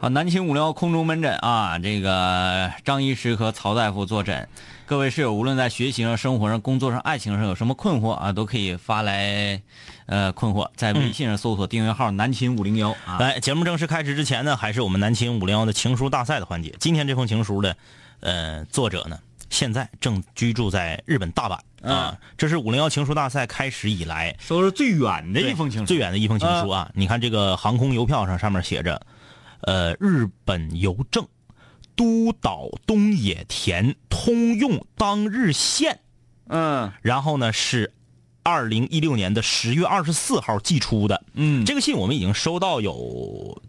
啊，南秦五零幺空中门诊啊，这个张医师和曹大夫坐诊。各位室友，无论在学习上、生活上、工作上、爱情上有什么困惑啊，都可以发来呃困惑，在微信上搜索订阅号“南秦五零幺”啊。来，节目正式开始之前呢，还是我们南秦五零幺的情书大赛的环节。今天这封情书的呃作者呢，现在正居住在日本大阪啊。这是五零幺情书大赛开始以来收是最远的一封情书，最远的一封情书啊！你看这个航空邮票上上面写着。呃，日本邮政都岛东野田通用当日线，嗯，然后呢是二零一六年的十月二十四号寄出的，嗯，这个信我们已经收到有。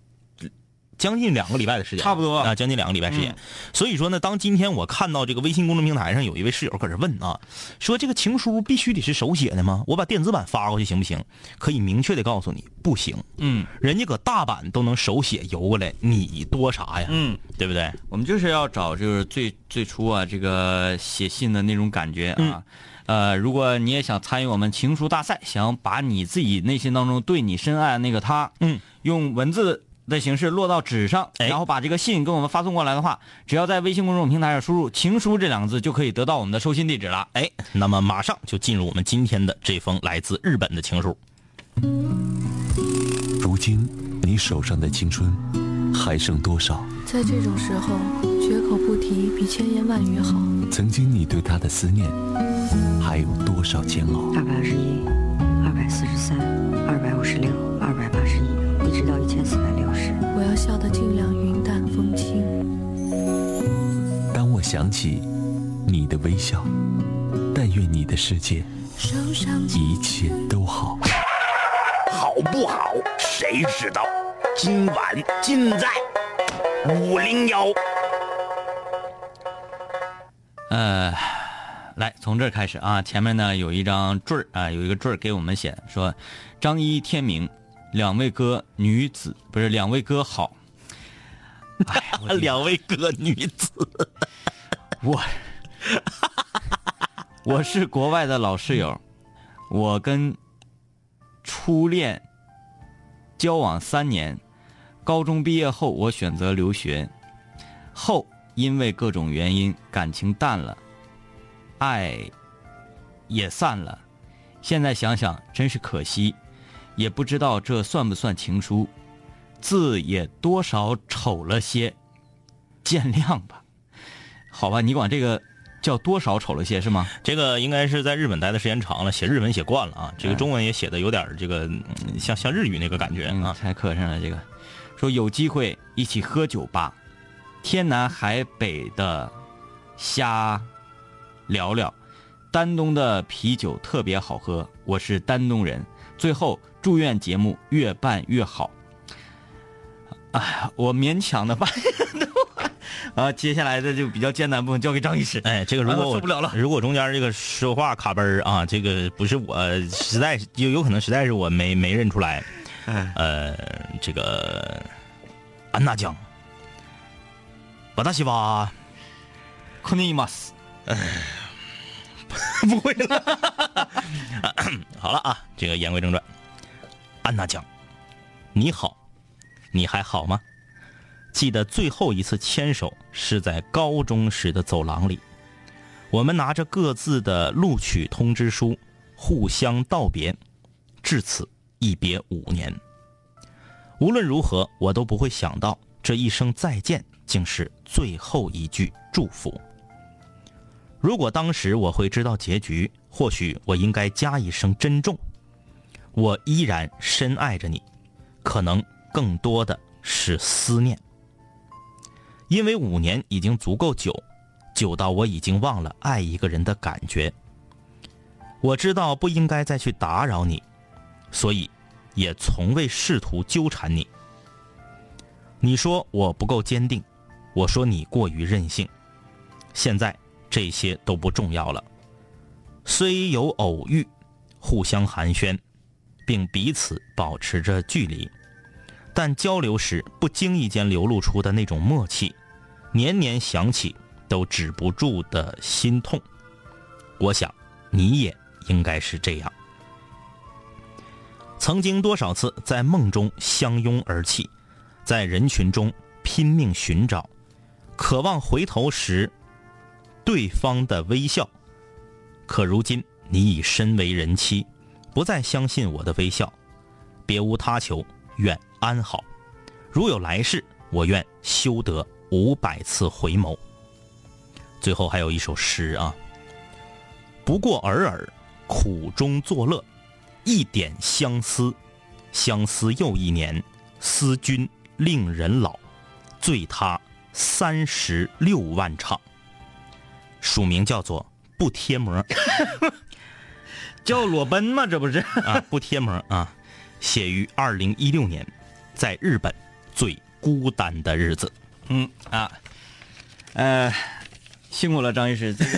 将近两个礼拜的时间，差不多啊，将近两个礼拜时间。所以说呢，当今天我看到这个微信公众平台上有一位室友搁这问啊，说这个情书必须得是手写的吗？我把电子版发过去行不行？可以明确的告诉你，不行。嗯，人家搁大阪都能手写邮过来，你多啥呀？嗯，对不对？我们就是要找就是最最初啊，这个写信的那种感觉啊。呃，如果你也想参与我们情书大赛，想把你自己内心当中对你深爱的那个他，嗯，用文字。的形式落到纸上，然后把这个信给我们发送过来的话，只要在微信公众平台上输入“情书”这两个字，就可以得到我们的收信地址了。哎，那么马上就进入我们今天的这封来自日本的情书。如今你手上的青春还剩多少？在这种时候，绝口不提比千言万语好。曾经你对他的思念还有多少煎熬？二百二十一，二百四十三，二百五十六，二百八十一，一直到一千四百六十。我要笑得尽量云淡风轻。当我想起你的微笑，但愿你的世界一切都好。好不好？谁知道？今晚尽在五零幺。呃，来从这儿开始啊，前面呢有一张坠儿啊，有一个坠儿给我们写说：“张一天明。”两位哥女子不是两位哥好，两位哥女子，我我是国外的老室友，我跟初恋交往三年，高中毕业后我选择留学，后因为各种原因感情淡了，爱也散了，现在想想真是可惜。也不知道这算不算情书，字也多少丑了些，见谅吧。好吧，你管这个叫多少丑了些是吗？这个应该是在日本待的时间长了，写日文写惯了啊。这个中文也写的有点这个像像日语那个感觉啊。太磕碜了这个，说有机会一起喝酒吧，天南海北的瞎聊聊。丹东的啤酒特别好喝，我是丹东人。最后。祝愿节目越办越好。哎，我勉强的办。啊，接下来的就比较艰难部分交给张医师。哎，这个如果我受不了了，如果中间这个说话卡嘣儿啊，这个不是我实在有有可能实在是我没没认出来。呃，这个安娜江，瓦达西巴，科尼马斯。不会了。好了啊，这个言归正传。安娜讲：“你好，你还好吗？记得最后一次牵手是在高中时的走廊里，我们拿着各自的录取通知书，互相道别，至此一别五年。无论如何，我都不会想到这一声再见竟是最后一句祝福。如果当时我会知道结局，或许我应该加一声珍重。”我依然深爱着你，可能更多的是思念，因为五年已经足够久，久到我已经忘了爱一个人的感觉。我知道不应该再去打扰你，所以也从未试图纠缠你。你说我不够坚定，我说你过于任性，现在这些都不重要了。虽有偶遇，互相寒暄。并彼此保持着距离，但交流时不经意间流露出的那种默契，年年想起都止不住的心痛。我想你也应该是这样。曾经多少次在梦中相拥而泣，在人群中拼命寻找，渴望回头时对方的微笑。可如今你已身为人妻，不再相信我的微笑，别无他求，愿安好。如有来世，我愿修得五百次回眸。最后还有一首诗啊，不过尔尔，苦中作乐，一点相思，相思又一年，思君令人老，醉他三十六万场。署名叫做不贴膜叫裸奔吗？这不是？啊，不贴膜啊，写于二零一六年，在日本最孤单的日子。嗯啊，呃，辛苦了，张医师，这个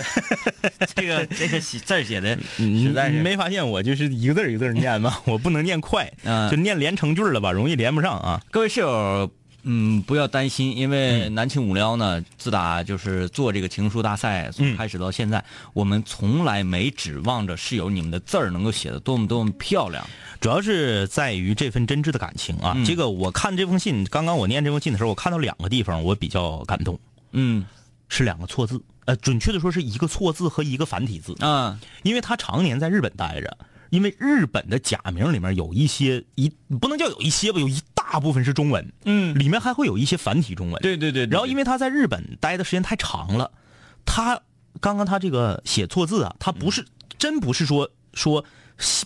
这个这个写字写的实在是你没发现我就是一个字一个字念吗？我不能念快，嗯就念连成句了吧，容易连不上啊。各位室友，嗯，不要担心，因为南青五撩呢，自打就是做这个情书大赛从开始到现在，我们从来没指望着室友你们的字儿能够写的多么多么漂亮。主要是在于这份真挚的感情啊。嗯这个我看这封信，刚刚我念这封信的时候，我看到两个地方我比较感动，嗯是两个错字，呃，准确的说是一个错字和一个繁体字，啊，因为他常年在日本待着。因为日本的假名里面有一些一不能叫有一些吧，有一大部分是中文，嗯，里面还会有一些繁体中文。对对对，为然后因为他在日本待的时间太长了，他刚刚他这个写错字啊，他不是、真不是说说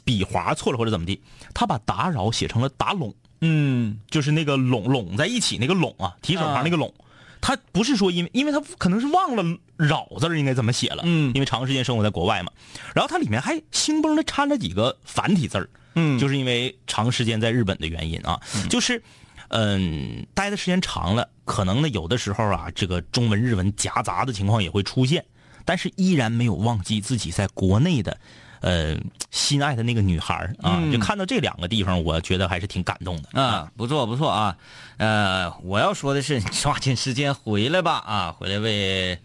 笔划错了或者怎么地，他把打扰写成了打拢，嗯。就是那个拢拢在一起那个拢啊，提手啊旁那个拢。他不是说因为，因为他可能是忘了扰字应该怎么写了，嗯。因为长时间生活在国外嘛，然后它里面还兴崩的掺着几个繁体字儿，嗯。就是因为长时间在日本的原因啊，就是，嗯，待的时间长了，可能呢有的时候啊，这个中文日文夹杂的情况也会出现，但是依然没有忘记自己在国内的，呃，心爱的那个女孩啊，嗯。就看到这两个地方，我觉得还是挺感动的。啊，不错不错啊，呃，我要说的是，抓紧时间回来吧啊，回来为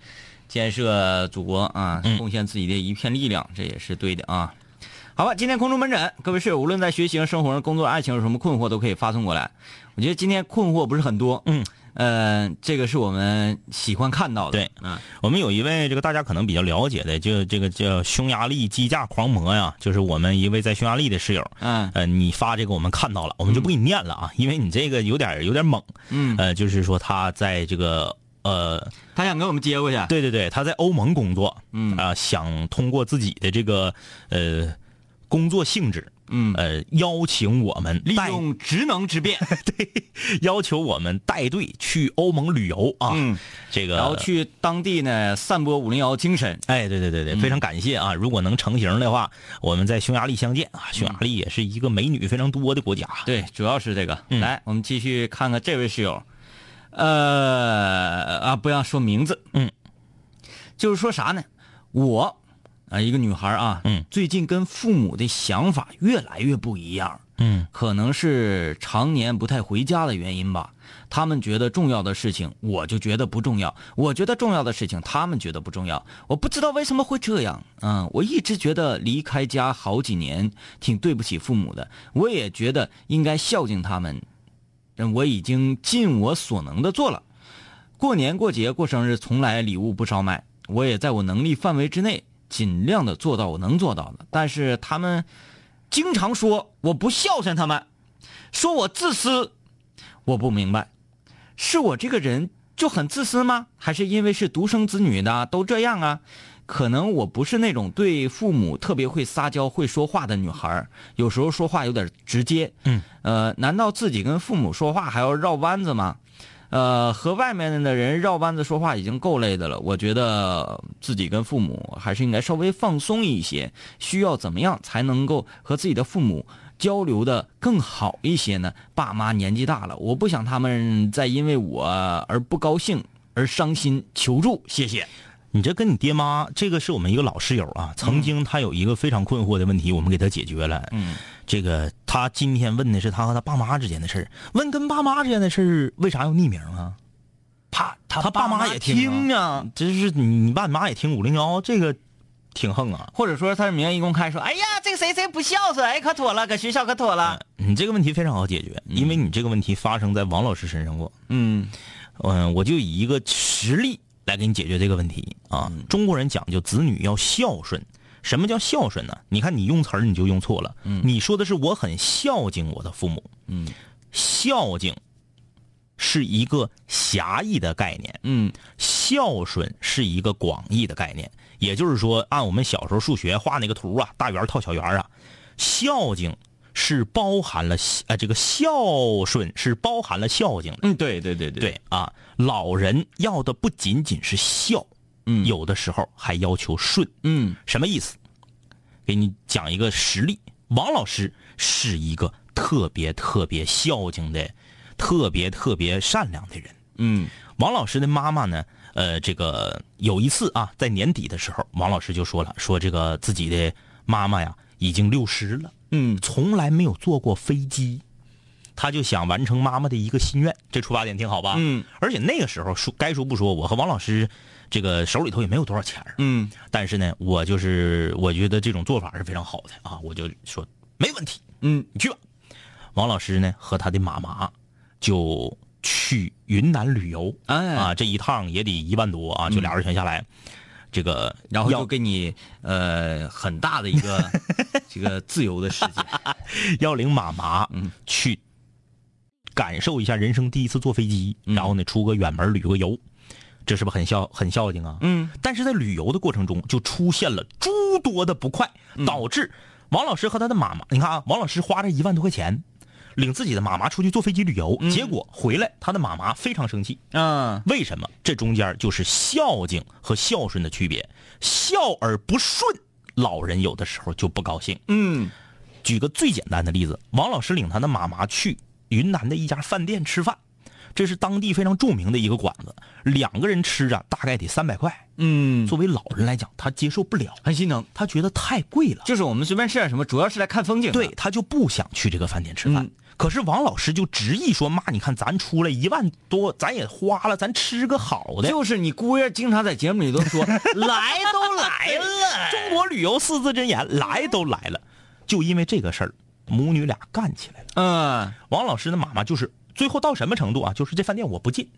建设祖国啊，贡献自己的一片力量，这也是对的啊。好吧，今天空中门诊，各位室友，无论在学习、生活上、工作、爱情有什么困惑，都可以发送过来。我觉得今天困惑不是很多，嗯，呃，这个是我们喜欢看到的，对。嗯。我们有一位这个大家可能比较了解的，就这个叫匈牙利机架狂魔呀，就是我们一位在匈牙利的室友。嗯。呃，你发这个我们看到了，我们就不给你念了啊，因为你这个有点有点猛。嗯，呃，就是说他在这个呃，他想给我们接过去，对对对，他在欧盟工作，嗯。啊、想通过自己的这个呃工作性质，嗯，呃，邀请我们利用职能之便，对要求我们带队去欧盟旅游啊，嗯，这个然后去当地呢散播五零幺精神，哎，对对对对，非常感谢啊！如果能成型的话，我们在匈牙利相见啊！匈牙利也是一个美女非常多的国家。对，主要是这个。嗯。来，我们继续看看这位室友，呃啊，不要说名字，嗯，就是说啥呢？我啊，一个女孩啊，嗯，最近跟父母的想法越来越不一样，嗯可能是常年不太回家的原因吧。他们觉得重要的事情，我就觉得不重要；我觉得重要的事情，他们觉得不重要。我不知道为什么会这样。嗯，我一直觉得离开家好几年挺对不起父母的，我也觉得应该孝敬他们。嗯，我已经尽我所能的做了。过年过节过生日，从来礼物不少买，我也在我能力范围之内，尽量的做到我能做到的。但是他们经常说我不孝顺他们，说我自私，我不明白，是我这个人就很自私吗？还是因为是独生子女的都这样啊？可能我不是那种对父母特别会撒娇、会说话的女孩有时候说话有点直接。嗯，呃，难道自己跟父母说话还要绕弯子吗？呃，和外面的人绕弯子说话已经够累的了，我觉得自己跟父母还是应该稍微放松一些。需要怎么样才能够和自己的父母交流的更好一些呢？爸妈年纪大了，我不想他们再因为我而不高兴而伤心求助。谢谢。你这跟你爹妈，这个是我们一个老室友啊，曾经他有一个非常困惑的问题，我们给他解决了。嗯，这个他今天问的是他和他爸妈之间的事儿，问跟爸妈之间的事儿，为啥要匿名啊？怕他他爸妈也听啊，这是你你爸你妈也听五零幺，这个挺横啊。或者说他是名义公开说，哎呀，这个谁谁不孝顺，哎，可妥了，搁学校可妥了。你这个问题非常好解决，因为你这个问题发生在王老师身上过。嗯嗯，我就以一个实例来给你解决这个问题啊。中国人讲究子女要孝顺，什么叫孝顺呢？你看你用词儿你就用错了，你说的是我很孝敬我的父母，嗯，孝敬是一个狭义的概念，嗯。孝顺是一个广义的概念。也就是说，按我们小时候数学画那个图啊，大圆套小圆啊，孝敬是包含了呃这个孝顺是包含了孝敬的。嗯，对对对对。对啊，老人要的不仅仅是孝，嗯有的时候还要求顺。嗯什么意思？给你讲一个实例。王老师是一个特别特别孝敬的、特别特别善良的人。嗯王老师的妈妈呢，呃，这个有一次啊，在年底的时候，王老师就说了，说这个自己的妈妈呀已经六十了，嗯从来没有坐过飞机，他就想完成妈妈的一个心愿，这出发点挺好吧？嗯，而且那个时候说该说不说，我和王老师这个手里头也没有多少钱儿。嗯。但是呢，我就是我觉得这种做法是非常好的啊，我就说没问题，嗯。你去吧。王老师呢和他的妈妈就去云南旅游，哎。啊，这一趟也得一万多啊，就俩人全下来，这个然后就给你呃很大的一个 这个自由的时间。要领妈妈嗯。去感受一下人生第一次坐飞机，嗯然后呢出个远门旅个游，这是不是很孝很孝敬啊？嗯但是在旅游的过程中，就出现了诸多的不快，嗯导致王老师和他的妈妈，你看啊，王老师花了一万多块钱，领自己的妈妈出去坐飞机旅游，结果回来他的妈妈非常生气。嗯为什么？这中间就是孝敬和孝顺的区别，孝而不顺，老人有的时候就不高兴。嗯举个最简单的例子，王老师领他的妈妈去云南的一家饭店吃饭，这是当地非常著名的一个馆子，两个人吃啊，大概得三百块。嗯，作为老人来讲，他接受不了，很心疼。他觉得太贵了，就是我们随便吃点什么，主要是来看风景。对他就不想去这个饭店吃饭。嗯可是王老师就执意说：“妈，你看咱出来一万多，咱也花了，咱吃个好的。”就是你姑爷经常在节目里都说，来都来了，中国旅游四字真言，来都来了，就因为这个事儿，母女俩干起来了。嗯王老师的妈妈就是最后到什么程度啊？就是这饭店我不进，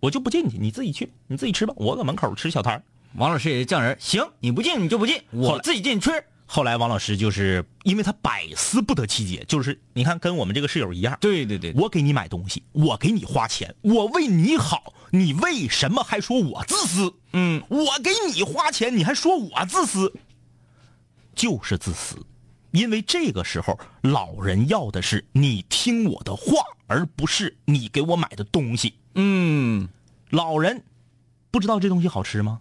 我就不进去，你自己去，你自己吃吧，我搁门口吃小摊儿。王老师也是匠人，行，你不进你就不进，我自己进去吃。后来王老师就是因为他百思不得其解，就是你看跟我们这个室友一样，对对对，我给你买东西，我给你花钱，我为你好，你为什么还说我自私？嗯，我给你花钱，你还说我自私，就是自私。因为这个时候，老人要的是你听我的话，而不是你给我买的东西。嗯老人不知道这东西好吃吗？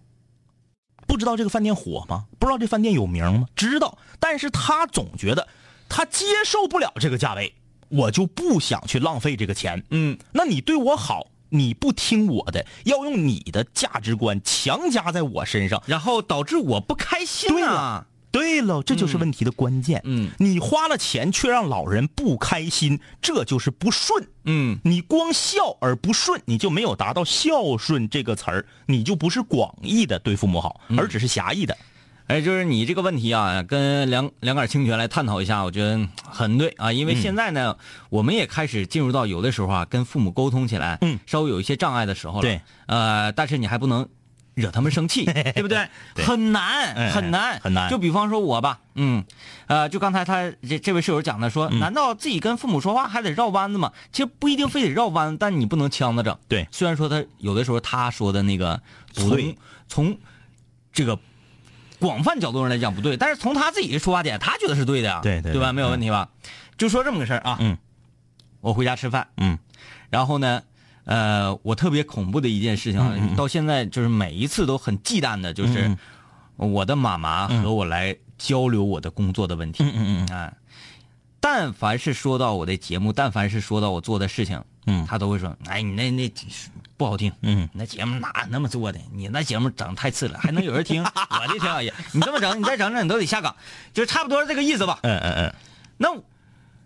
不知道这个饭店火吗？不知道这饭店有名吗？知道，但是他总觉得他接受不了这个价位，我就不想去浪费这个钱。嗯，那你对我好，你不听我的，要用你的价值观强加在我身上，然后导致我不开心对啊了。对了，这就是问题的关键。嗯你花了钱却让老人不开心，这就是不顺。嗯你光孝而不顺，你就没有达到孝顺这个词儿，你就不是广义的对父母好，而只是狭义的。哎，就是你这个问题啊，跟两两杆清泉来探讨一下，我觉得很对啊。因为现在呢，我们也开始进入到有的时候啊，跟父母沟通起来，嗯稍微有一些障碍的时候了。对，呃，但是你还不能惹他们生气，对不对？对。很难，哎很难，很难。就比方说我吧，嗯，呃，就刚才他这这位室友讲的说，嗯。难道自己跟父母说话还得绕弯子吗？其实不一定非得绕弯子，但你不能呛着。整。对。虽然说他有的时候他说的那个不对从，从这个广泛角度上来讲不对，但是从他自己的出发点，他觉得是对的呀，对对对。对吧？没有问题吧？就说这么个事儿啊，嗯，我回家吃饭，嗯。然后呢，呃，我特别恐怖的一件事情到现在就是每一次都很忌惮的，就是嗯我的妈妈和我来交流我的工作的问题。嗯嗯嗯啊，但凡是说到我的节目，但凡是说到我做的事情，嗯他都会说：“哎，你那那不好听，嗯那节目哪那么做的？你那节目整太次了，还能有人听？我的天啊爷！你这么整，你再整整，你都得下岗，就差不多是这个意思吧。嗯嗯嗯那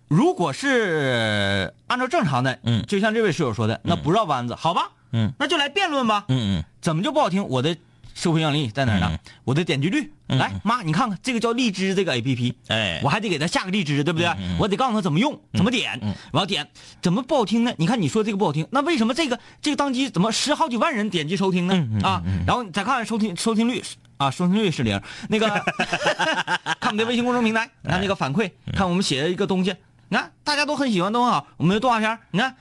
如果是按照正常的，嗯就像这位室友说的，那不绕弯子，好吧？嗯，那就来辩论吧。嗯嗯怎么就不好听？我的社会影响力在哪儿呢？嗯我的点击率，来妈，你看看这个叫荔枝这个 A P P，哎我还得给他下个荔枝，对不对？嗯我得告诉他怎么用，怎么点，我要点，怎么不好听呢？你看你说这个不好听，那为什么这个这个当机怎么十好几万人点击收听呢？嗯啊，然后你再看看收听收听率啊，收听率是零，那个 看我们的微信公众平台，看那个反馈，看我们写的一个东西，你看大家都很喜欢，都很好，我们的动画片，你看。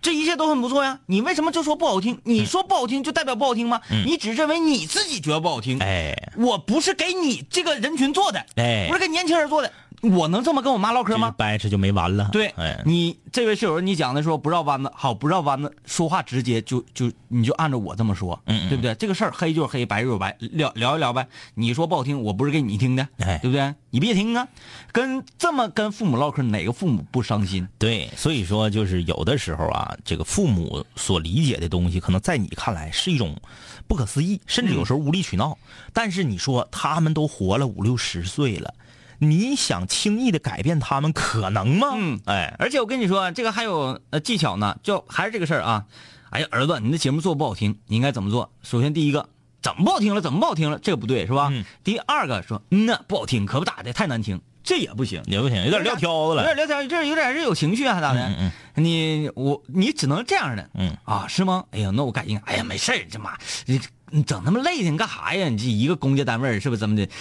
这一切都很不错呀，你为什么就说不好听？你说不好听就代表不好听吗？你只认为你自己觉得不好听，哎我不是给你这个人群做的，哎不是给年轻人做的，我能这么跟我妈唠嗑吗？掰扯就没完了。对，哎，你这位室友，你讲的说不绕弯子，好，不绕弯子，说话直接就就你就按照我这么说，嗯嗯对不对？这个事儿黑就是黑，白就是白，聊聊一聊呗。你说不好听，我不是给你听的，哎对不对？你别听啊，跟这么跟父母唠嗑，哪个父母不伤心？对，所以说就是有的时候啊，这个父母所理解的东西，可能在你看来是一种不可思议，甚至有时候无理取闹。但是你说他们都活了五六十岁了，你想轻易的改变他们，可能吗？嗯哎，而且我跟你说，这个还有呃技巧呢，就还是这个事儿啊。哎呀，儿子，你的节目做不好听，你应该怎么做？首先第一个，怎么不好听了？怎么不好听了？这个不对，是吧？嗯第二个说，嗯呐，不好听，可不咋的，太难听，这也不行。也不行，有点撂挑子了。有点聊天，这有点是有情绪啊，咋的？嗯嗯你我你只能这样的，嗯啊，是吗？哎呀，那我改进。哎呀，没事儿，这妈你你整那么累的，你干啥呀？你这一个公家单位儿是不是怎么的？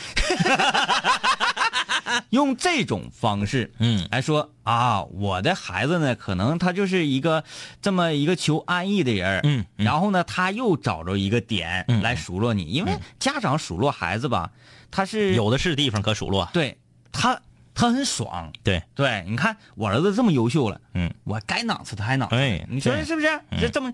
用这种方式，嗯。来说啊，我的孩子呢，可能他就是一个这么一个求安逸的人嗯嗯。然后呢，他又找着一个点嗯来数落你，因为家长数落孩子吧，他是有的是地方可数落。对他他很爽，对，对，你看我儿子这么优秀了，嗯，我该囊死他还囊死他，哎你说是不是？这这么，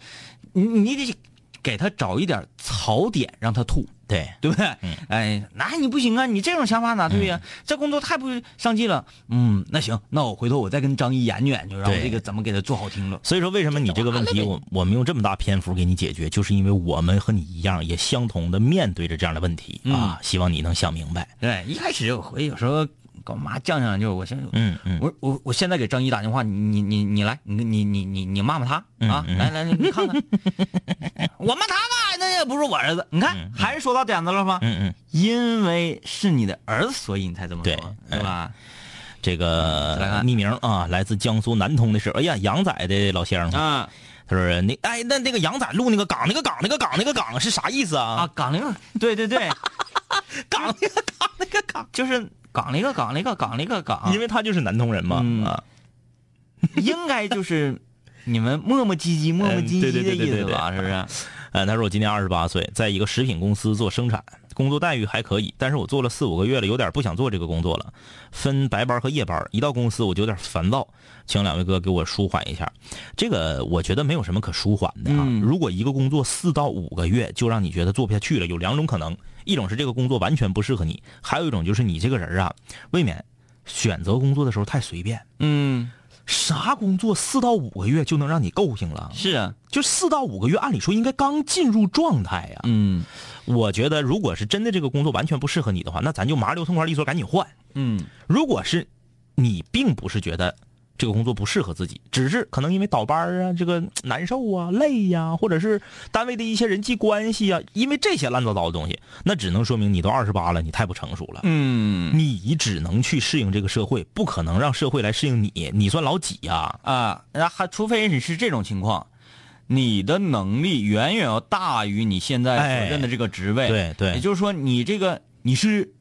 你你得给他找一点槽点让他吐，对，对不对？嗯哎，那你不行啊，你这种想法哪对呀、这工作太不上进了。嗯，那行，那我回头我再跟张一研究研究，然后这个怎么给他做好听了。所以说，为什么你这个问题，我我们用这么大篇幅给你解决，就是因为我们和你一样，也相同的面对着这样的问题啊。希望你能想明白。对，一开始我回有时候跟我妈犟犟就我现在。嗯嗯，我我我现在给张一打电话，你你你你来，你你你你你骂骂他啊！嗯来来，你看看，我骂他吧，那也不是我儿子。你看，还是说到点子了吗？嗯嗯，因为是你的儿子，所以你才这么说，对对吧？这个匿名啊，来自江苏南通的是，哎呀，杨仔的老乡，啊他说那哎那那个杨仔录那个岗那个岗那个岗那个岗是啥意思啊，啊？岗那个，对对对，岗 那个岗那个岗，就是岗了一个，港了一个，港了一个港，因为他就是南通人嘛嗯啊。应该就是你们磨磨唧唧、磨磨唧唧嗯对对的对对对意思吧？是不是？呃，他说我今年二十八岁，在一个食品公司做生产，工作待遇还可以，但是我做了四五个月了，有点不想做这个工作了，分白班和夜班，一到公司我就有点烦躁，请两位哥给我舒缓一下。这个我觉得没有什么可舒缓的啊。嗯如果一个工作四到五个月就让你觉得做不下去了，有两种可能，一种是这个工作完全不适合你，还有一种就是你这个人啊，未免选择工作的时候太随便。嗯，啥工作四到五个月就能让你够性了？是啊，就四到五个月，按理说应该刚进入状态呀、嗯我觉得，如果是真的这个工作完全不适合你的话，那咱就麻溜痛快利索赶紧换。嗯如果是你并不是觉得这个工作不适合自己，只是可能因为倒班啊，这个难受啊、累呀、或者是单位的一些人际关系啊，因为这些乱糟糟的东西，那只能说明你都二十八了，你太不成熟了。嗯你只能去适应这个社会，不可能让社会来适应你。你算老几呀、啊，那还除非你是这种情况，你的能力远远要大于你现在所任的这个职位。对对也就是说，你这个你是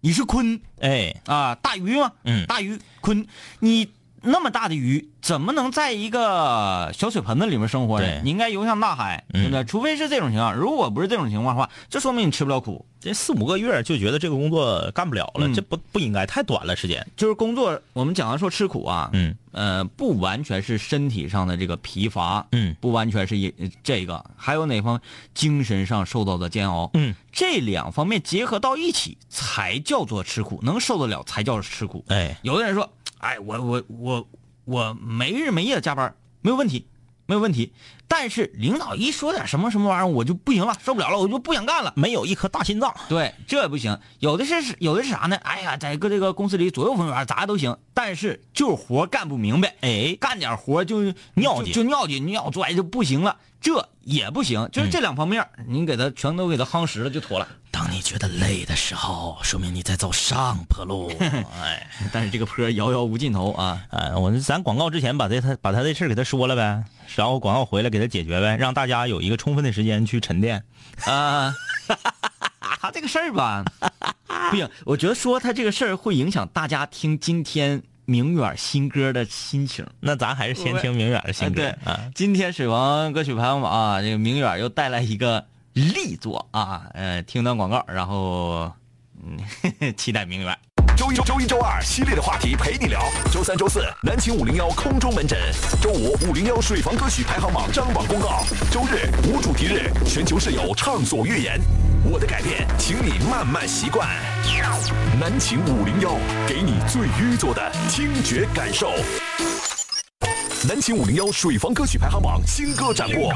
你是鲲哎，啊，大鱼嘛，嗯大鱼鲲，你那么大的鱼，怎么能在一个小水盆子里面生活呢？你应该游向大海，对不对？除非是这种情况，如果不是这种情况的话，这说明你吃不了苦。这四五个月就觉得这个工作干不了了，嗯这不不应该太短了时间。就是工作，我们讲的说吃苦啊，嗯呃，不完全是身体上的这个疲乏，嗯不完全是这个，还有哪方精神上受到的煎熬，嗯，这两方面结合到一起，才叫做吃苦，能受得了才叫吃苦。哎，有的人说，哎，我我我我没日没夜加班，没有问题，没有问题，但是领导一说点什么什么玩意儿，我就不行了，受不了了，我就不想干了。没有一颗大心脏。对，这也不行。有的是有的是啥呢？哎呀，在个这个公司里左右逢源，咋都行，但是就是活干不明白，哎，干点活就尿急就就尿急，尿出来就不行了。这也不行，就是这两方面，你给他全都给他夯实了就妥了。当你觉得累的时候，说明你在走上坡路。哎，但是这个坡遥遥无尽头啊！哎，我咱广告之前把这他把他这事给他说了呗，然后广告回来给他解决呗，让大家有一个充分的时间去沉淀。啊，他这个事儿吧，不行，我觉得说他这个事儿会影响大家听今天。明远新歌的心情，那咱还是先听明远的新歌。对啊，今天水王歌曲排行榜啊，这个明远又带来一个力作啊，呃，听段广告，然后嗯，期待明远。周一、周一、周二系列的话题陪你聊。周三、周四南秦五零幺空中门诊。周五五零幺水房歌曲排行榜张榜公告。周日无主题日，全球室友畅所欲言。我的改变，请你慢慢习惯。南秦五零幺，给你最淤作的听觉感受。南秦五零幺水房歌曲排行榜新歌展播。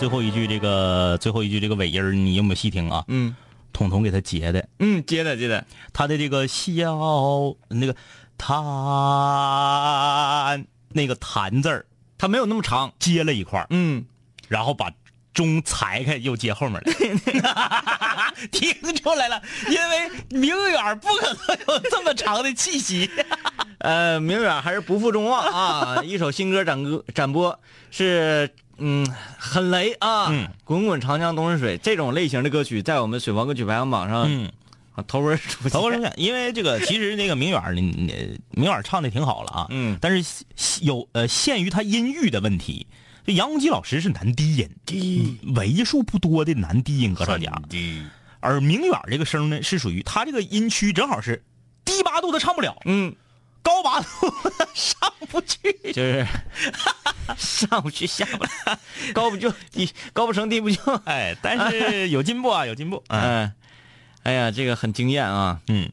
最后一句这个最后一句这个尾音你有没有细听啊？嗯，彤彤给他接的，嗯，接的接的，他的这个笑那个弹那个弹字儿，他没有那么长，接了一块嗯，然后把中裁开又接后面了，听出来了，因为明远不可能有这么长的气息，呃，明远还是不负众望啊，一首新歌展歌展播是。嗯，很雷啊！嗯，滚滚长江东逝水这种类型的歌曲，在我们水房歌曲排行榜上，嗯，头文出头文出现。因为这个，其实那个明远，你明远唱的挺好了啊，嗯，但是有呃，限于他音域的问题。这杨洪基老师是男低音，低，为数不多的男低音歌唱家。低，而明远这个声呢，是属于他这个音区正好是低八度他唱不了，嗯。高八度上不去，就是。上不去下不来，高不就低，高不成低不就，哎，但是有进步啊，有进步，嗯，哎呀，这个很惊艳啊，嗯，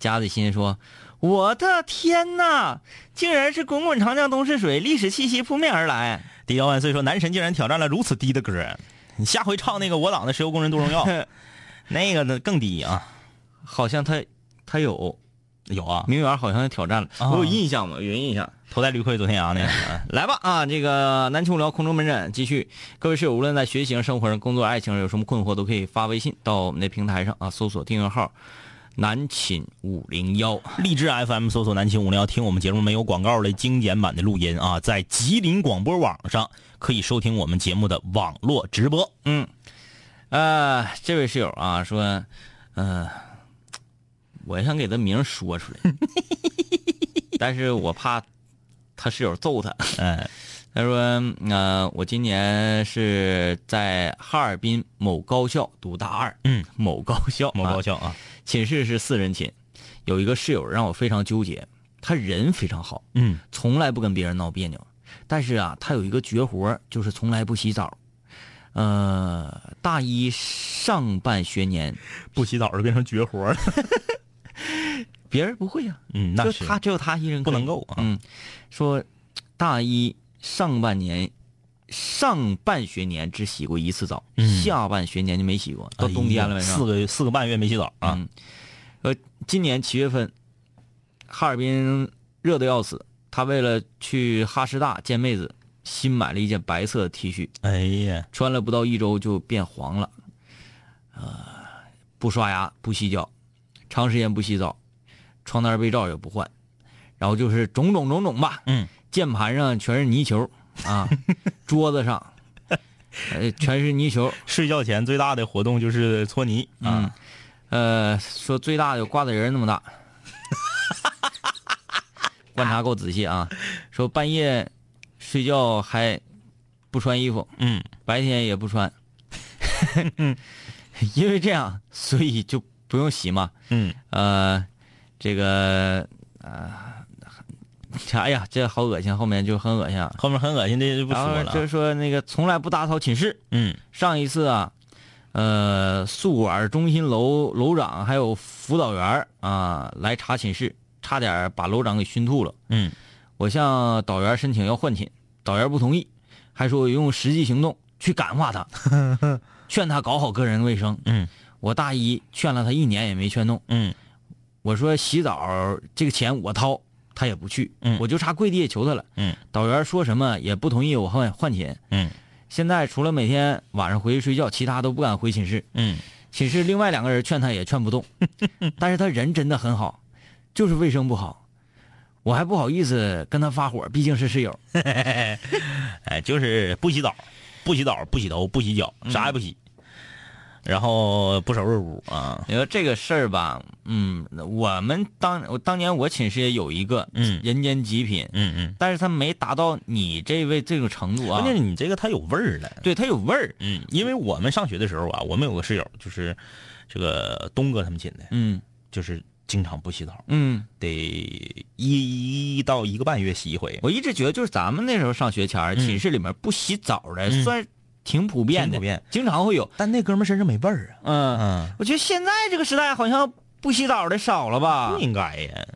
夹子心说：“我的天哪，竟然是滚滚长江东逝水，历史气息扑面而来。第幺万岁说：“男神竟然挑战了如此低的歌，你下回唱那个我党的石油工人多荣耀，那个呢更低啊。”好像他他有有啊，名媛好像挑战了，我有印象吗？有印象。头戴绿盔走天涯那个，来吧啊！这个南青无聊空中门诊继续。各位室友，无论在学习、生活上、工作、爱情上有什么困惑，都可以发微信到我们的平台上啊，搜索订阅号“南寝五零幺”，荔枝 FM 搜索“南寝五零幺”，听我们节目没有广告的精简版的录音啊，在吉林广播网上可以收听我们节目的网络直播。嗯，呃，这位室友啊说，嗯，我想给他名说出来，但是我怕。他室友揍他，嗯，他说：“呃，我今年是在哈尔滨某高校读大二，嗯，某高校，某高校啊，寝室是四人寝，有一个室友让我非常纠结，他人非常好，嗯，从来不跟别人闹别扭，但是啊，他有一个绝活，就是从来不洗澡，呃，大一上半学年不洗澡就变成绝活了。” 别人不会呀，嗯，那是。他只有他一人不能够啊。嗯，说大一上半年上半学年只洗过一次澡，下半学年就没洗过，到冬天了，四个四个半月没洗澡啊。呃，今年七月份，哈尔滨热的要死，他为了去哈师大见妹子，新买了一件白色的 T 恤，哎呀，穿了不到一周就变黄了，呃，不刷牙不洗脚，长时间不洗澡。床单被罩也不换，然后就是种种种种吧。嗯，键盘上全是泥球啊，桌子上，呃，全是泥球。睡觉前最大的活动就是搓泥啊。呃，说最大的有瓜子仁那么大。观察够仔细啊。说半夜睡觉还不穿衣服，嗯，白天也不穿。因为这样，所以就不用洗嘛。嗯，呃。这个啊，哎呀，这好恶心，后面就很恶心啊，后面很恶心的就不说了。就是说那个从来不打扫寝室。嗯，上一次啊，呃，宿管中心楼楼长还有辅导员啊来查寝室，差点把楼长给熏吐了。嗯，我向导员申请要换寝，导员不同意，还说用实际行动去感化他，劝他搞好个人卫生。嗯，我大一劝了他一年也没劝动。嗯。我说洗澡这个钱我掏，他也不去，嗯，我就差跪地求他了，嗯，导员说什么也不同意我换换钱，嗯，现在除了每天晚上回去睡觉，其他都不敢回寝室，嗯，寝室另外两个人劝他也劝不动，但是他人真的很好，就是卫生不好，我还不好意思跟他发火，毕竟是室友，哎，就是不洗澡，不洗澡，不洗头，不洗脚，啥也不洗。然后不收拾屋啊！你说这个事儿吧，嗯，我们当我当年我寝室也有一个，嗯，人间极品，嗯嗯，但是他没达到你这位这种程度啊。关键是你这个他有味儿了，对他有味儿，嗯，因为我们上学的时候啊，我们有个室友就是这个东哥他们寝的，嗯，就是经常不洗澡，嗯，得一到一个半月洗一回。我一直觉得就是咱们那时候上学前寝室里面不洗澡的算。挺普遍的，普遍，经常会有，但那哥们身上没味儿啊。嗯嗯，我觉得现在这个时代好像不洗澡的少了吧？不应该呀。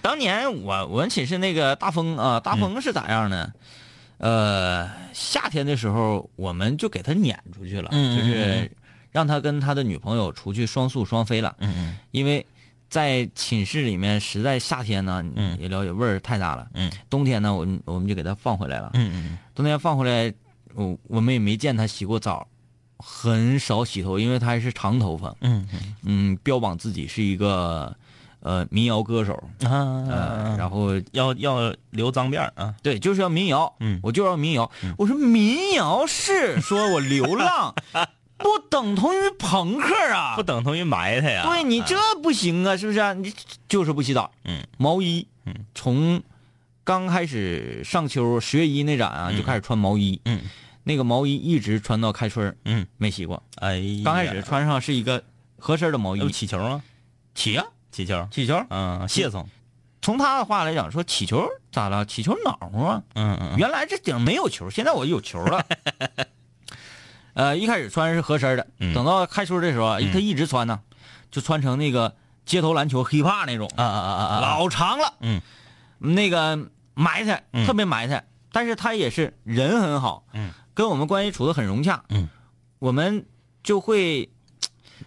当年我我们寝室那个大风啊，大风是咋样呢？呃，夏天的时候我们就给他撵出去了，就是让他跟他的女朋友出去双宿双飞了。嗯嗯，因为在寝室里面，实在夏天呢，也了解味儿太大了。嗯，冬天呢，我我们就给他放回来了。嗯嗯，冬天放回来。我我们也没见他洗过澡，很少洗头，因为他还是长头发。嗯嗯，标榜自己是一个呃民谣歌手啊，然后要要留脏辫啊，对，就是要民谣。嗯，我就要民谣。我说民谣是说我流浪，不等同于朋克啊，不等同于埋汰呀。对你这不行啊，是不是？你就是不洗澡。嗯，毛衣，嗯，从刚开始上秋十月一那展啊，就开始穿毛衣。嗯。那个毛衣一直穿到开春嗯，没洗过。哎，刚开始穿上是一个合身的毛衣。有起球吗？起呀，起球，起球。嗯，谢总，从他的话来讲，说起球咋了？起球暖和啊。嗯嗯。原来这顶没有球，现在我有球了。呃，一开始穿是合身的，等到开春的时候啊，他一直穿呢，就穿成那个街头篮球 hiphop 那种，啊啊啊啊啊！老长了，嗯，那个埋汰，嗯。特别埋汰，但是他也是人很好，嗯，跟我们关系处的很融洽，嗯，我们就会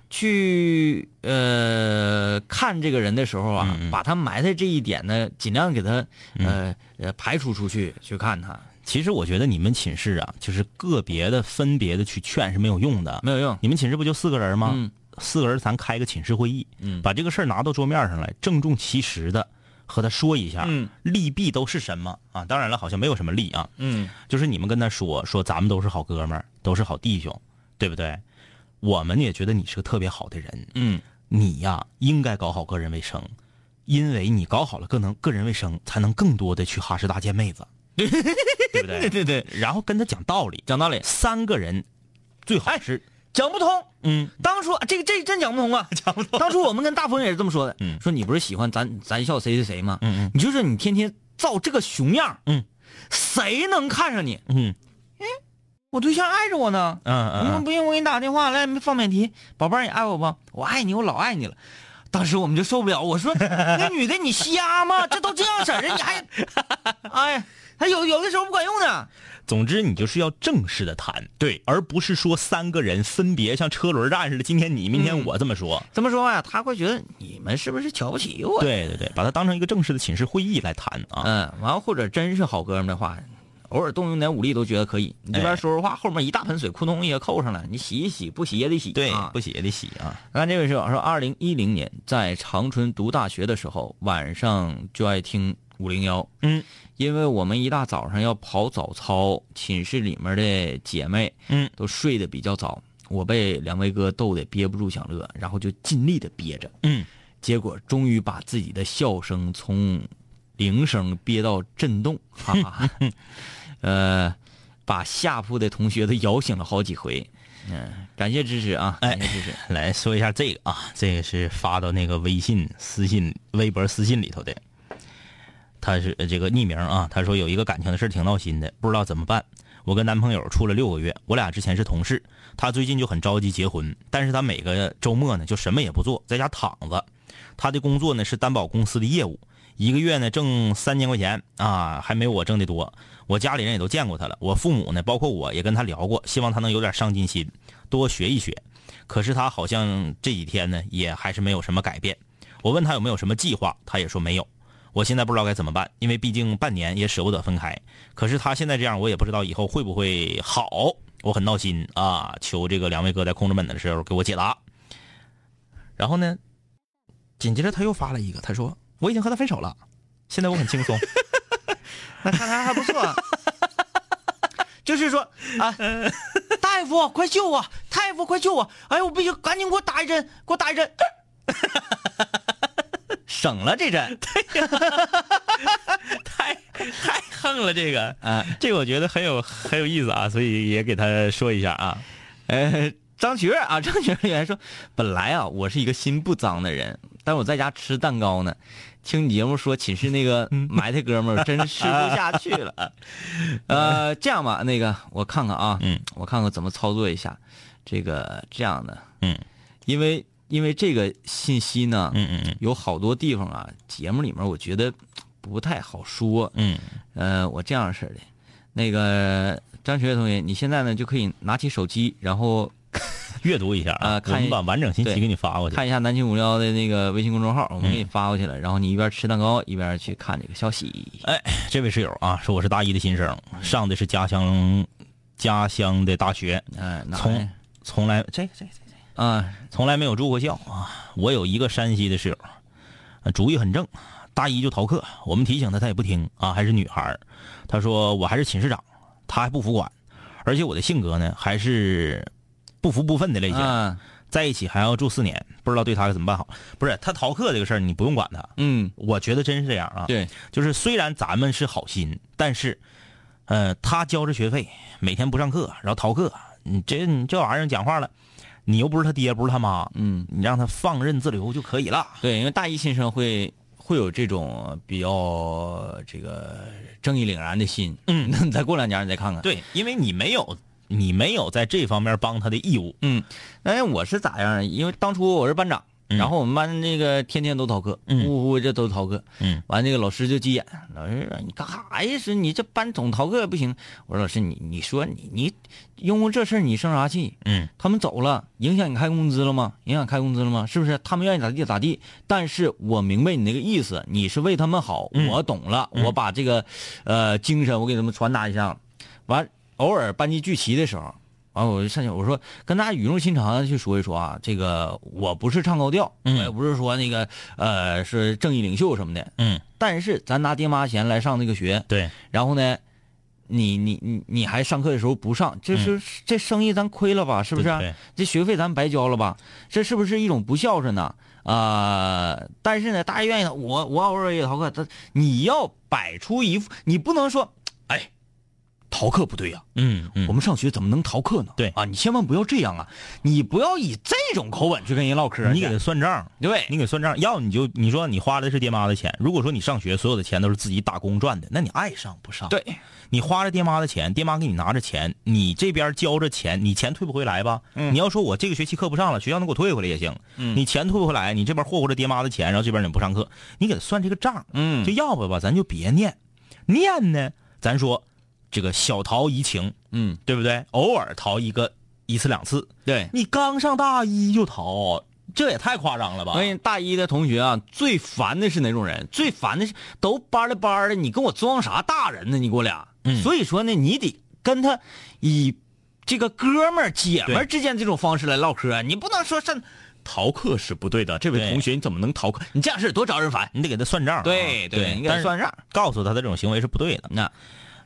去呃看这个人的时候啊，把他埋汰这一点呢，尽量给他呃呃排除出去去看他，其实我觉得你们寝室啊，就是个别的、分别的去劝是没有用的。没有用，你们寝室不就四个人吗？嗯。四个人咱开个寝室会议，嗯。把这个事儿拿到桌面上来，郑重其事的和他说一下，嗯。利弊都是什么？啊？当然了，好像没有什么利啊，嗯。就是你们跟他说说咱们都是好哥们儿，都是好弟兄，对不对？我们也觉得你是个特别好的人，嗯。你呀应该搞好个人卫生，因为你搞好了个能个人卫生，才能更多的去哈市大见妹子，对不对？对对对，然后跟他讲道理，讲道理，三个人最好是讲不通。嗯当初这个这真讲不通啊，讲不通。当初我们跟大风也是这么说的，嗯说你不是喜欢咱咱校谁谁谁吗？嗯嗯你就是你天天造这个熊样，嗯，谁能看上你？嗯哎我对象爱着我呢。嗯嗯你们不行，我给你打个电话来放免提，宝贝儿，你爱我不？我爱你，我老爱你了。当时我们就受不了，我说那女的你瞎吗？这都这样式儿了，你还，哎呀，还有有的时候不管用呢。总之，你就是要正式的谈，对，而不是说三个人分别像车轮战似的，今天你，明天我这么说。这么说呀？他会觉得你们是不是瞧不起我？，对对对，把它当成一个正式的寝室会议来谈啊。嗯，完了或者真是好哥们的话，偶尔动用点武力都觉得可以。你这边哎说说话，后面一大盆水扑通也扣上了，你洗一洗，不洗也得洗。对啊，不洗也得洗啊。看这位室友说，二零一零年在长春读大学的时候，晚上就爱听五零幺。嗯，因为我们一大早上要跑早操，寝室里面的姐妹嗯都睡得比较早，我被两位哥逗得憋不住想乐，然后就尽力的憋着，嗯，结果终于把自己的笑声从铃声憋到震动，哈哈，呃，把下铺的同学都摇醒了好几回。嗯，感谢支持啊，哎感谢支持。来说一下这个啊，这个是发到那个微信私信、微博私信里头的。他是这个匿名啊，他说有一个感情的事挺闹心的，不知道怎么办。我跟男朋友处了六个月，我俩之前是同事，他最近就很着急结婚，但是他每个周末呢就什么也不做，在家躺着。他的工作呢是担保公司的业务，一个月呢挣三千块钱啊，还没有我挣的多。我家里人也都见过他了，我父母呢，包括我也跟他聊过，希望他能有点上进心，多学一学。可是他好像这几天呢，也还是没有什么改变。我问他有没有什么计划，他也说没有。我现在不知道该怎么办，因为毕竟半年也舍不得分开。可是他现在这样，我也不知道以后会不会好，我很闹心啊！求这个两位哥在控制本的时候给我解答。然后呢，紧接着他又发了一个，他说我已经和他分手了，现在我很轻松。那看来还不错。就是说啊，大夫快救我！大夫快救我！哎呦，我必须赶紧给我打一针，给我打一针。省了这针，太太横了，这个啊，这个我觉得很有很有意思啊，所以也给他说一下啊。呃，张学啊，张学留言说，本来啊，我是一个心不脏的人，但我在家吃蛋糕呢，听你节目说寝室那个埋汰哥们儿，真是吃不下去了。呃，这样吧，那个我看看啊，嗯，我看看怎么操作一下，这个这样的，嗯，因为因为这个信息呢，嗯嗯嗯有好多地方啊，节目里面我觉得不太好说，嗯呃，我这样式的，那个张学同学，你现在呢就可以拿起手机，然后 阅读一下啊看一我们把完整信息给你发过去。看一下南京五幺的那个微信公众号，我们给你发过去了，然后你一边吃蛋糕一边去看这个消息。哎，这位室友啊，说我是大一的新生，上的是家乡家乡的大学，嗯，哪从来从来这这这啊，从来没有住过校啊。我有一个山西的室友，呃主意很正，大一就逃课，我们提醒他他也不听啊，还是女孩他说我还是寝室长，他还不服管，而且我的性格呢还是不服不忿的类型。啊，在一起还要住四年，不知道对他该怎么办好。不是他逃课这个事儿，你不用管他。嗯，我觉得真是这样啊。对，就是虽然咱们是好心，但是，呃，他交着学费，每天不上课，然后逃课，你这你这玩意儿讲话了，你又不是他爹，不是他妈，嗯，你让他放任自流就可以了。对，因为大一新生会会有这种比较这个正义凛然的心。嗯那你再过两年你再看看。，对，因为你没有你没有在这方面帮他的义务。嗯，那我是咋样？因为当初我是班长，然后我们班那个天天都逃课，嗯呼呼这都逃课。嗯，完那个老师就急眼，老师说你干啥呀？是你这班总逃课也不行。我说老师你你说你你因为这事儿你生啥气？嗯，他们走了，影响你开工资了吗？影响开工资了吗？是不是？他们愿意咋地咋地。但是我明白你那个意思，你是为他们好，嗯我懂了，我把这个呃精神我给他们传达一下。完，偶尔班级聚齐的时候，完我就上去我说跟大家语重心长的去说一说啊，这个我不是唱高调，嗯我也不是说那个呃是正义领袖什么的，嗯，但是咱拿爹妈钱来上这个学，对，然后呢，你你你你还上课的时候不上，这是、这生意咱亏了吧？是不是、啊对对这学费咱白交了吧？这是不是一种不孝顺呢？啊、但是呢，大家愿意我我偶尔也逃课，他你要摆出一副，你不能说，哎，逃课不对呀、嗯嗯，我们上学怎么能逃课呢？对啊，你千万不要这样啊！你不要以这种口吻去跟人唠嗑，你给他算账，对你给算账，要你就你说你花的是爹妈的钱，如果说你上学所有的钱都是自己打工赚的，那你爱上不上？对，你花着爹妈的钱，爹妈给你拿着钱，你这边交着钱，你钱退不回来吧？嗯你要说我这个学期课不上了，学校能给我退回来也行。嗯你钱退不回来，你这边霍霍着爹妈的钱，然后这边你不上课，你给他算这个账。嗯就要不吧，咱就别念，念呢，咱说这个小逃怡情，嗯，对不对？偶尔逃一个一次两次，对。你刚上大一就逃，这也太夸张了吧我？跟大一的同学啊，最烦的是哪种人？最烦的是都班里班的，你跟我装啥大人呢？你给我俩。嗯所以说呢，你得跟他以这个哥们儿姐们儿之间这种方式来唠嗑，你不能说上逃课是不对的。这位同学，你怎么能逃课？你这样式多招人烦。你得给他算账啊、对对，你给他算账。告诉他的这种行为是不对的。那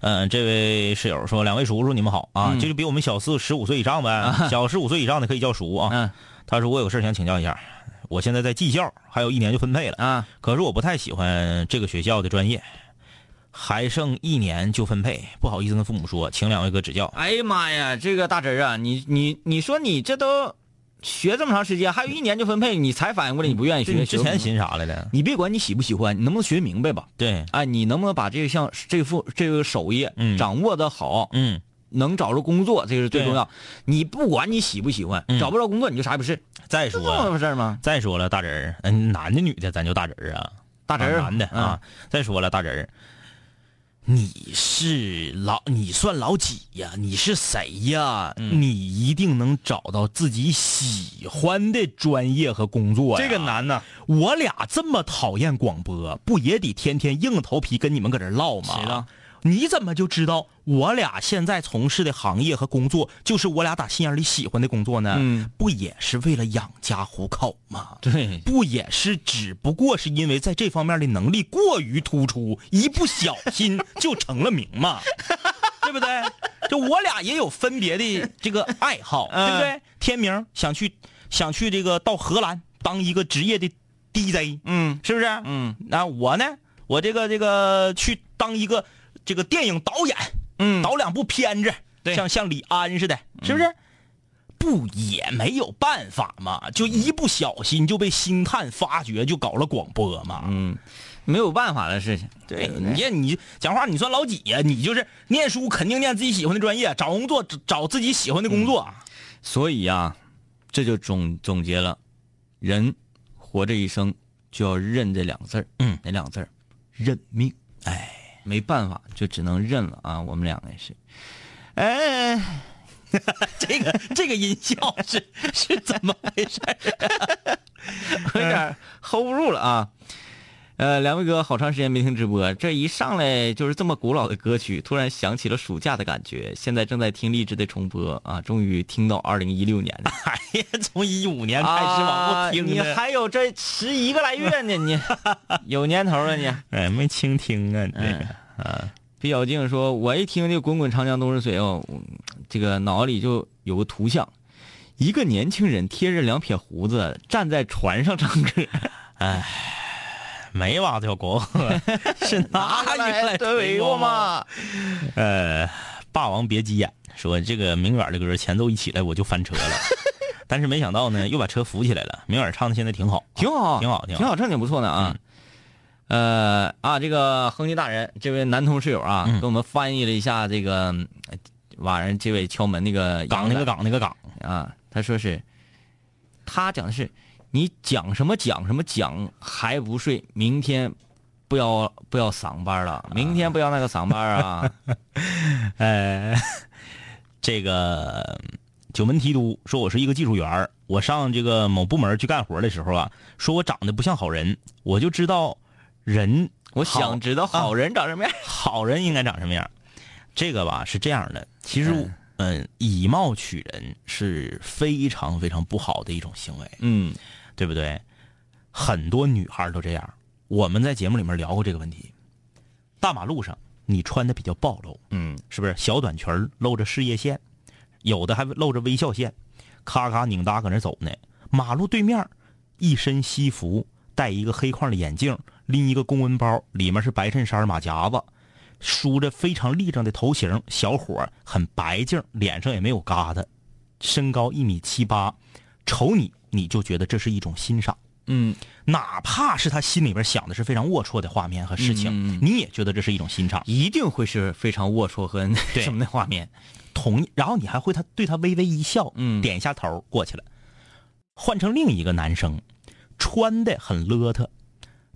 嗯，这位室友说：“两位叔叔，你们好啊，就比我们小四十五岁以上呗，小十五岁以上的可以叫叔啊。嗯他说：“我有事想请教一下，我现在在技校，还有一年就分配了，啊，可是我不太喜欢这个学校的专业，还剩一年就分配，不好意思跟父母说，请两位哥指教。哎呀妈呀，这个大侄儿啊，你你你说你这都学这么长时间，还有一年就分配，你才反应过来你不愿意学。你之前寻啥来的？你别管你喜不喜欢，你能不能学明白吧？对，哎，你能不能把这个像这副这个手艺嗯掌握的好，嗯，能找着工作，这个是最重要。你不管你喜不喜欢，嗯找不着工作你就啥也不是，再说这么说回事吗？再说了，大侄儿，嗯，男的女的咱就大侄儿啊，大侄儿啊男的啊。再说了，大侄儿，你是老，你算老几呀？你是谁呀？嗯你一定能找到自己喜欢的专业和工作呀。难呢，我俩这么讨厌广播，不也得天天硬着头皮跟你们搁这唠吗？你怎么就知道我俩现在从事的行业和工作就是我俩打心眼里喜欢的工作呢？嗯，不也是为了养家糊口吗？对，不也是只不过是因为在这方面的能力过于突出，一不小心就成了名嘛，对不对？就我俩也有分别的这个爱好，对不对？天明想去想去这个到荷兰当一个职业的 DJ，嗯是不是？嗯那我呢，我这个这个去当一个这个电影导演，嗯导两部片子，对像像李安似的，是不是？不也没有办法嘛，就一不小心就被星探发掘，就搞了广播嘛。嗯，没有办法的事情。对，你这你讲话，你算老几呀？你就是念书肯定念自己喜欢的专业，找工作找找自己喜欢的工作。所以呀、这就总总结了，人活这一生就要认这两个字儿嗯，哪两个字儿？认命。哎，没办法，就只能认了啊。我们两个也是。哎，这个这个音效是是怎么回事？我有点 hold 不住了啊。呃，两位哥，好长时间没听直播，这一上来就是这么古老的歌曲，突然想起了暑假的感觉。现在正在听励志的重播啊，终于听到二零一六年了。哎呀，从一五年开始往后听啊你，还有这十一个来月呢，你 有年头了你。哎，没倾听啊，你这个。嗯毕小静说：“我一听这‘滚滚长江东逝水’哦，这个脑子里就有个图像，一个年轻人贴着两撇胡子站在船上唱歌，没挖条国河，是哪里来对过？吗？呃，霸王别姬眼说这个明远的歌前奏一起来我就翻车了，但是没想到呢又把车扶起来了。明远唱的现在挺好，挺好，挺好，挺好。挺好，这挺不错的啊。呃啊，这个亨利大人，这位男同室友啊，嗯给我们翻译了一下这个呃晚上这位敲门那个港那个港那个港，啊，他说是，他讲的是你讲什么讲什么讲还不睡，明天不要不要上班了，明天不要那个上班啊。呃，这个九门提督说我是一个技术员儿我上这个某部门去干活的时候啊，说我长得不像好人，我就知道人我想知道好人长什么样。好人应该长什么样。这个吧是这样的，其实嗯，以貌取人是非常非常不好的一种行为，嗯对不对？很多女孩都这样。我们在节目里面聊过这个问题。大马路上你穿的比较暴露，嗯是不是？小短裙儿露着事业线，有的还露着微笑线，咔咔拧搭搁那走呢。马路对面，一身西服，戴一个黑框的眼镜，拎一个公文包，里面是白衬衫马夹子，梳着非常立正的头型，小伙很白净，脸上也没有疙瘩，身高一米七八，瞅你你就觉得这是一种欣赏。嗯哪怕是他心里边想的是非常龌龊的画面和事情，嗯嗯你也觉得这是一种欣赏。一定会是非常龌龊和那什么的画面。同意，然后你还会他对他微微一笑，嗯点一下头过去了。换成另一个男生，穿的很邋遢，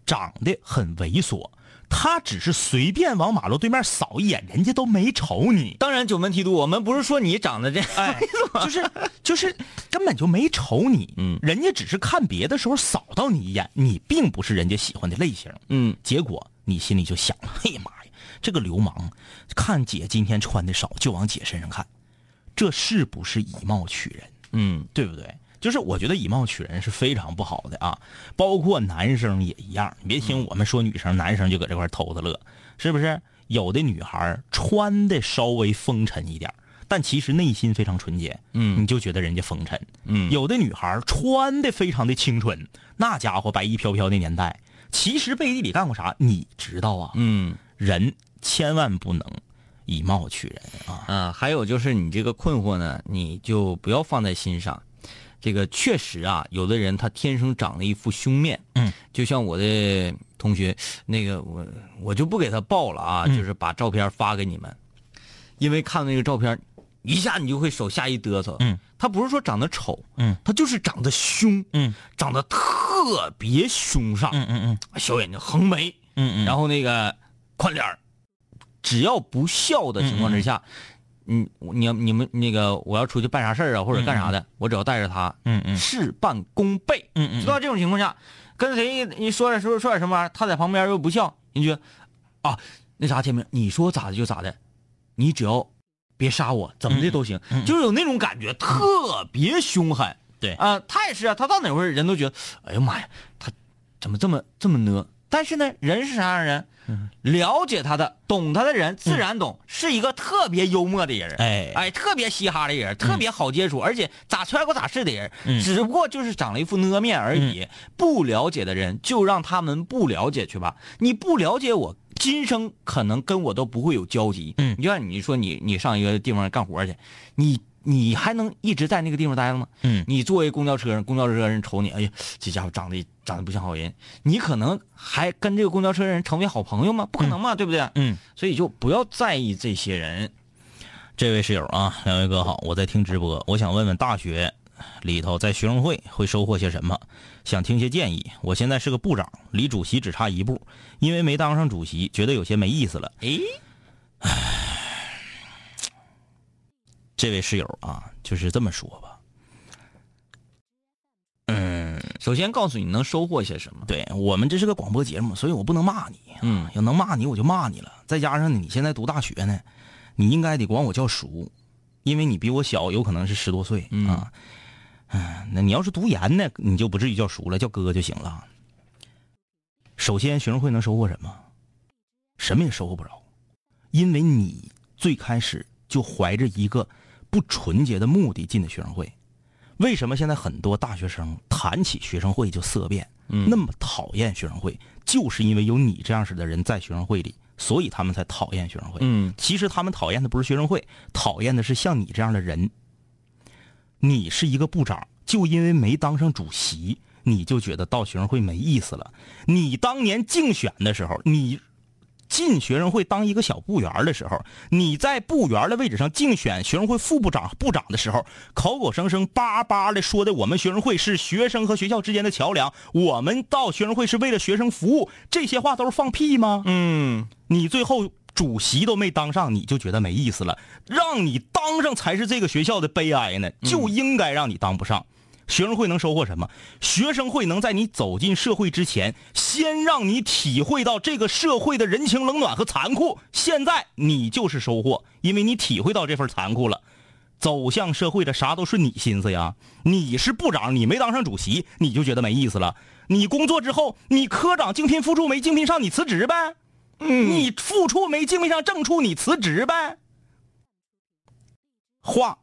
长得很猥琐，他只是随便往马路对面扫一眼，人家都没瞅你，当然，九门提督，我们不是说你长得这样，哎，就是就是根本就没瞅你，嗯。人家只是看别的时候扫到你一眼，你并不是人家喜欢的类型，嗯。结果你心里就想了，哎呀妈呀，这个流氓，看姐今天穿的少，就往姐身上看，这是不是以貌取人？嗯。对不对？就是我觉得以貌取人是非常不好的啊，包括男生也一样。你别听我们说女生，男生就搁这块偷着乐，是不是？有的女孩穿的稍微风尘一点，但其实内心非常纯洁，嗯你就觉得人家风尘。嗯有的女孩穿的非常的清纯，那家伙白衣飘飘的年代，其实背地里干过啥你知道啊？嗯人千万不能以貌取人啊！啊，还有就是你这个困惑呢，你就不要放在心上。这个确实啊，有的人他天生长了一副凶面，嗯，就像我的同学，那个我我就不给他报了啊，嗯。就是把照片发给你们，因为看那个照片，一下你就会手下一嘚瑟，嗯，他不是说长得丑，嗯，他就是长得凶，嗯，长得特别凶上，嗯嗯嗯。小眼睛横眉，嗯嗯，然后那个宽脸儿，只要不笑的情况之下，要你你们那个我要出去办啥事儿啊，或者干啥的，我只要带着他，嗯嗯事半功倍。嗯嗯知道这种情况下，跟谁一一说点说说点什么玩意儿，他在旁边又不笑，你觉得啊，那啥天明，你说咋的就咋的，你只要别杀我，怎么的都行，嗯就是有那种感觉，特别凶狠。对啊、他也是啊，他到哪会儿人都觉得，哎呀妈呀，他怎么这么这么呢？但是呢，人是啥样人？嗯。了解他的、懂他的人自然懂，是一个特别幽默的人，哎。哎，特别嘻哈的人，特别好接触，而且咋揣过咋是的人，嗯。只不过就是长了一副呢面而已。不了解的人就让他们不了解去吧，你不了解我。今生可能跟我都不会有交集。嗯。你就像你说你你上一个地方干活去，你你还能一直在那个地方待着吗？嗯你坐一公交车上，公交车人瞅你，哎呀，这家伙长得长得不像好人，你可能还跟这个公交车人成为好朋友吗？不可能嘛，对不对？嗯，所以就不要在意这些人。这位室友啊，两位哥好，我在听直播，我想问问大学里头在学生会会收获些什么？想听些建议。我现在是个部长，离主席只差一步，因为没当上主席，觉得有些没意思了。诶，这位室友啊，就是这么说吧。嗯，首先告诉你能收获些什么。对我们这是个广播节目，所以我不能骂你。嗯，要能骂你我就骂你了。再加上你现在读大学呢，你应该得管我叫叔，因为你比我小，有可能是十多岁、嗯啊。嗯，那你要是读研呢，你就不至于叫叔了，叫哥就行了。首先，学生会能收获什么？什么也收获不着，因为你最开始就怀着一个不纯洁的目的进的学生会。为什么现在很多大学生谈起学生会就色变？嗯那么讨厌学生会，就是因为有你这样式的人在学生会里，所以他们才讨厌学生会。嗯其实他们讨厌的不是学生会，讨厌的是像你这样的人。你是一个部长，就因为没当上主席，你就觉得到学生会没意思了。你当年竞选的时候，你进学生会当一个小部员的时候，你在部员的位置上竞选学生会副部长、部长的时候，口口声声、叭叭的说的我们学生会是学生和学校之间的桥梁，我们到学生会是为了学生服务，这些话都是放屁吗？嗯，你最后主席都没当上，你就觉得没意思了，让你当上才是这个学校的悲哀呢，就应该让你当不上。学生会能收获什么？学生会能在你走进社会之前，先让你体会到这个社会的人情冷暖和残酷。现在你就是收获，因为你体会到这份残酷了。走向社会的啥都是你心思呀！你是部长，你没当上主席，你就觉得没意思了。你工作之后，你科长竞聘副处没竞聘上，你辞职呗。嗯，你副处没竞聘上正处，你辞职呗。话，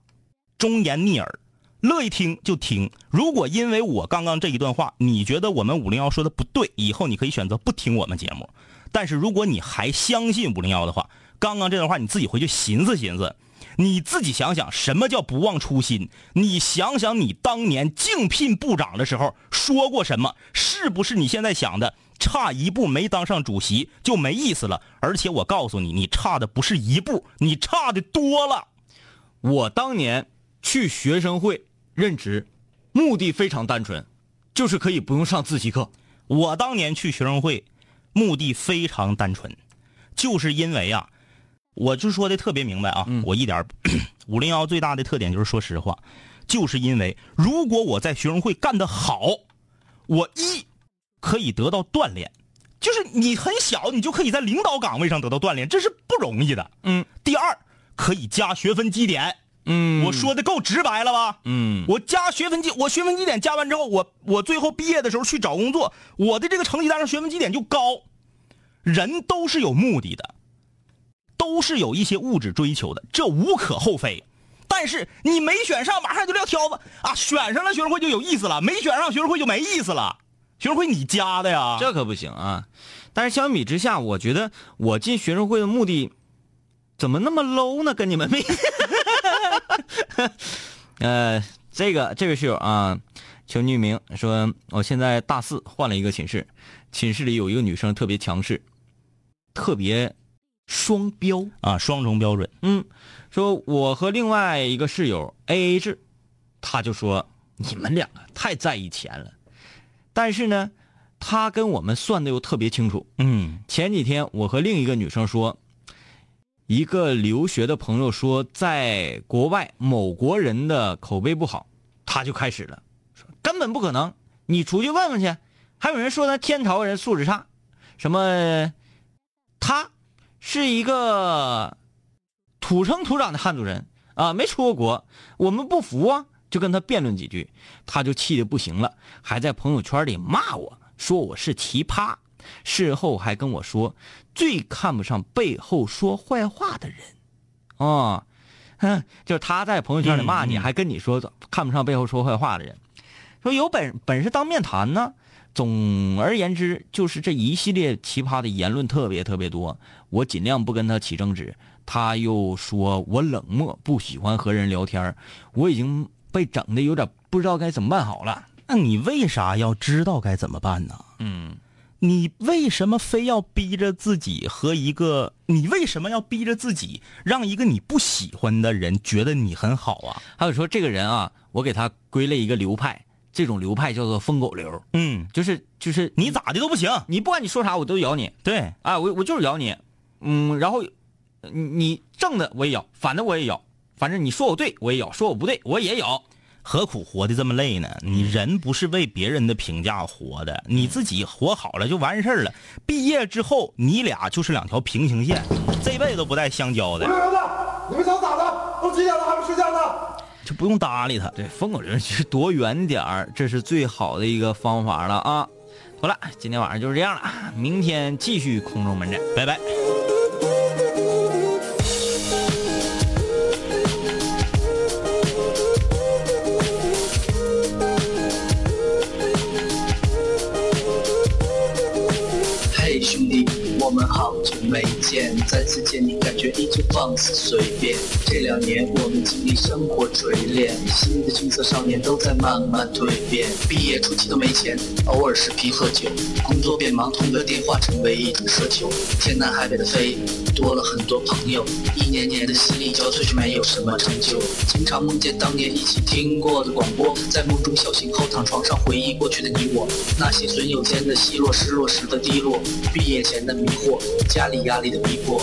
忠言逆耳。乐意听就听。如果因为我刚刚这一段话，你觉得我们五零幺说的不对，以后你可以选择不听我们节目。但是如果你还相信五零幺的话，刚刚这段话你自己回去寻思寻思，你自己想想什么叫不忘初心。你想想你当年竞聘部长的时候说过什么？是不是你现在想的差一步没当上主席就没意思了？而且我告诉你，你差的不是一步，你差的多了。我当年去学生会。任职，目的非常单纯，就是可以不用上自习课。我当年去学生会，目的非常单纯，就是因为啊，我就说的特别明白啊，我一点 五零幺最大的特点就是说实话，就是因为如果我在学生会干得好，我一可以得到锻炼，就是你很小，你就可以在领导岗位上得到锻炼，这是不容易的。嗯。第二，可以加学分积点。嗯，我说的够直白了吧？嗯，我加学分绩，我学分绩点加完之后，我我最后毕业的时候去找工作，我的这个成绩单上学分绩点就高。人都是有目的的，都是有一些物质追求的，这无可厚非。但是你没选上，马上就撂挑子啊！选上了学生会就有意思了，没选上学生会就没意思了。学生会你加的呀？这可不行啊！但是相比之下，我觉得我进学生会的目的怎么那么 low 呢？跟你们比。呃，这个这位室友啊，求匿名说，我现在大四，换了一个寝室，寝室里有一个女生特别强势，特别双标啊，双重标准。嗯，说我和另外一个室友 A A 制，他就说你们两个太在意钱了，但是呢，他跟我们算的又特别清楚。嗯，前几天我和另一个女生说。一个留学的朋友说，在国外某国人的口碑不好，他就开始了，说根本不可能，你出去问问去。还有人说那天朝人素质差，什么，他是一个土生土长的汉族人啊，没出过国，我们不服啊，就跟他辩论几句，他就气得不行了，还在朋友圈里骂我说我是奇葩。事后还跟我说，最看不上背后说坏话的人，哦，哼，就是他在朋友圈里骂你，还跟你说看不上背后说坏话的人，说有本本事当面谈呢。总而言之，就是这一系列奇葩的言论特别特别多，我尽量不跟他起争执。他又说我冷漠，不喜欢和人聊天，我已经被整的有点不知道该怎么办好了。那你为啥要知道该怎么办呢？嗯。你为什么非要逼着自己和一个？你为什么要逼着自己让一个你不喜欢的人觉得你很好啊？还有说这个人啊，我给他归类一个流派，这种流派叫做疯狗流。嗯，就是就是你咋的都不行，你不管你说啥我都咬你。对，啊，我我就是咬你。嗯，然后你正的我也咬，反的我也咬，反正你说我对我也咬，说我不对我也咬。何苦活的这么累呢？你人不是为别人的评价活的，你自己活好了就完事儿了。毕业之后，你俩就是两条平行线，这辈子都不带相交的。儿子，你们想咋的？都几点了还不睡觉呢？就不用搭理他。对，疯狗人其实躲远点儿，这是最好的一个方法了啊！好了，今天晚上就是这样了，明天继续空中门诊，拜拜。我们好久没见，再次见你感觉依旧放肆随便。这两年我们经历生活锤炼，新的青涩少年都在慢慢蜕变。毕业初期都没钱，偶尔视频喝酒，工作变忙，通个电话成为一种奢求。天南海北的飞，多了很多朋友，一年年的心力交瘁却没有什么成就。经常梦见当年一起听过的广播，在梦中笑醒后躺床上回忆过去的你我，那些损友间的奚落，失落时的低落，毕业前的迷惑，家里压力的逼迫。